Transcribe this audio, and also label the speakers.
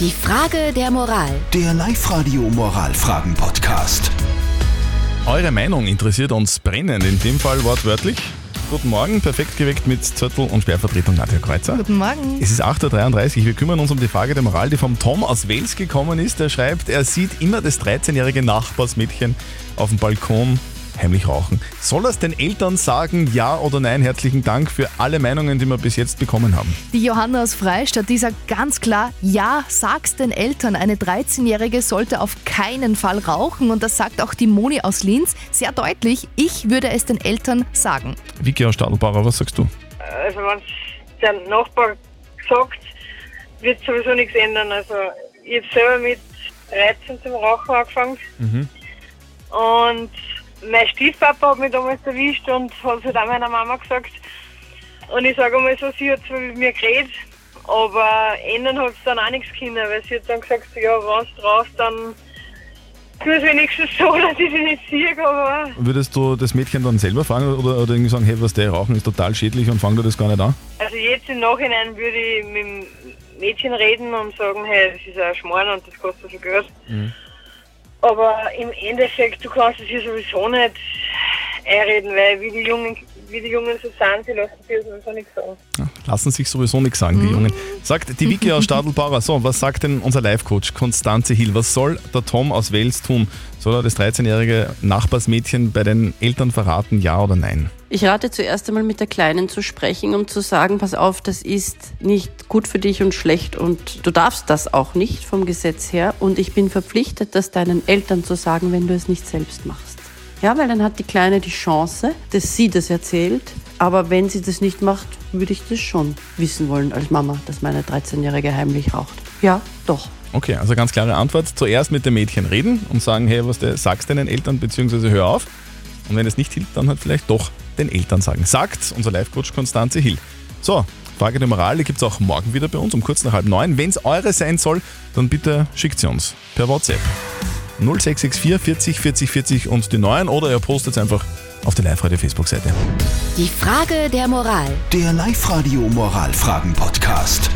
Speaker 1: Die Frage der Moral.
Speaker 2: Der Live-Radio Moralfragen-Podcast.
Speaker 3: Eure Meinung interessiert uns brennend, in dem Fall wortwörtlich. Guten Morgen, perfekt geweckt mit Zettel und Sperrvertretung Nadja Kreuzer.
Speaker 4: Guten Morgen.
Speaker 3: Es ist 8.33 Uhr. Wir kümmern uns um die Frage der Moral, die vom Tom aus Wels gekommen ist. Er schreibt, er sieht immer das 13-jährige Nachbarsmädchen auf dem Balkon heimlich rauchen. Soll er es den Eltern sagen, ja oder nein? Herzlichen Dank für alle Meinungen, die wir bis jetzt bekommen haben.
Speaker 4: Die Johanna aus Freistadt, die sagt ganz klar, ja, sag's den Eltern. Eine 13-Jährige sollte auf keinen Fall rauchen und das sagt auch die Moni aus Linz sehr deutlich. Ich würde es den Eltern sagen.
Speaker 3: Vicky aus Stadelbauer, was sagst du?
Speaker 5: Also wenn der Nachbar sagt, wird sowieso nichts ändern. Also ich habe selber mit 13 zum Rauchen angefangen. Und mein Stiefpapa hat mich damals erwischt und hat es halt auch meiner Mama gesagt. Und ich sage mal so, sie hat zwar mit mir geredet, aber ändern hat es dann auch nichts können, weil sie hat dann gesagt, ja, wenn du raus, dann tu es wenigstens so, dass ich dich nicht sehe, aber
Speaker 3: Würdest du das Mädchen dann selber fragen oder, oder irgendwie sagen, hey, was der Rauchen ist total schädlich und fang dir das gar nicht an?
Speaker 5: Also jetzt im Nachhinein würde ich mit dem Mädchen reden und sagen, hey, das ist ein Schmarrn und das kostet so Geld. Aber im Endeffekt, du kannst es hier sowieso nicht einreden, weil wie die Jungen, wie die Jungen so sind, sie lassen sich sowieso nichts sagen.
Speaker 3: Ja, lassen sich sowieso nichts sagen, die Jungen. Sagt die Vicky aus Stadelbauer, so, was sagt denn unser Live-Coach Konstanze Hill? Was soll der Tom aus Wels tun? Soll er das 13-jährige Nachbarsmädchen bei den Eltern verraten, ja oder nein?
Speaker 6: Ich rate zuerst einmal mit der Kleinen zu sprechen, um zu sagen, pass auf, das ist nicht gut für dich und schlecht und du darfst das auch nicht vom Gesetz her und ich bin verpflichtet, das deinen Eltern zu sagen, wenn du es nicht selbst machst. Ja, weil dann hat die Kleine die Chance, dass sie das erzählt, aber wenn sie das nicht macht, würde ich das schon wissen wollen als Mama, dass meine 13-Jährige heimlich raucht. Ja, doch.
Speaker 3: Okay, also ganz klare Antwort. Zuerst mit dem Mädchen reden und sagen, hey, was der, sagst deinen Eltern, beziehungsweise hör auf. Und wenn es nicht hilft, dann halt vielleicht doch den Eltern sagen. Sagt unser Live-Coach Konstanze Hill. So, Frage der Moral, die gibt es auch morgen wieder bei uns um kurz nach halb neun. Wenn es eure sein soll, dann bitte schickt sie uns per WhatsApp. 0664 40 40 40 und die neuen oder ihr postet einfach auf der Live-Radio Facebook-Seite.
Speaker 1: Die Frage der Moral.
Speaker 2: Der Live-Radio Moralfragen-Podcast.